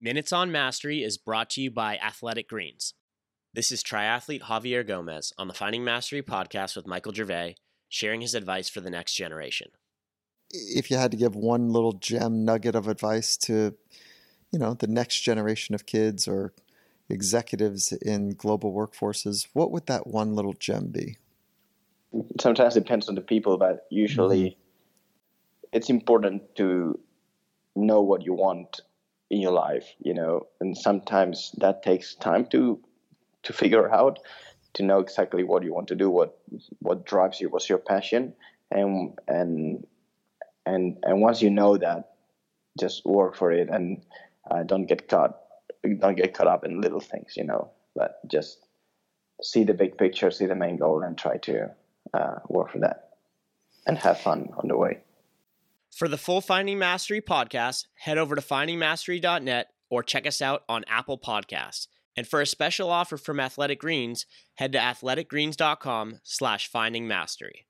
Minutes on Mastery is brought to you by Athletic Greens. This is triathlete Javier Gomez on the Finding Mastery podcast with Michael Gervais, sharing his advice for the next generation. If you had to give one little gem nugget of advice to, you know, the next generation of kids or executives in global workforces, what would that one little gem be? Sometimes it depends on the people, but usually mm-hmm. it's important to know what you want in your life you know and sometimes that takes time to to figure out to know exactly what you want to do what what drives you what's your passion and and and and once you know that just work for it and uh, don't get caught don't get caught up in little things you know but just see the big picture see the main goal and try to uh, work for that and have fun on the way for the full Finding Mastery podcast, head over to findingmastery.net or check us out on Apple Podcasts. And for a special offer from Athletic Greens, head to athleticgreens.com slash findingmastery.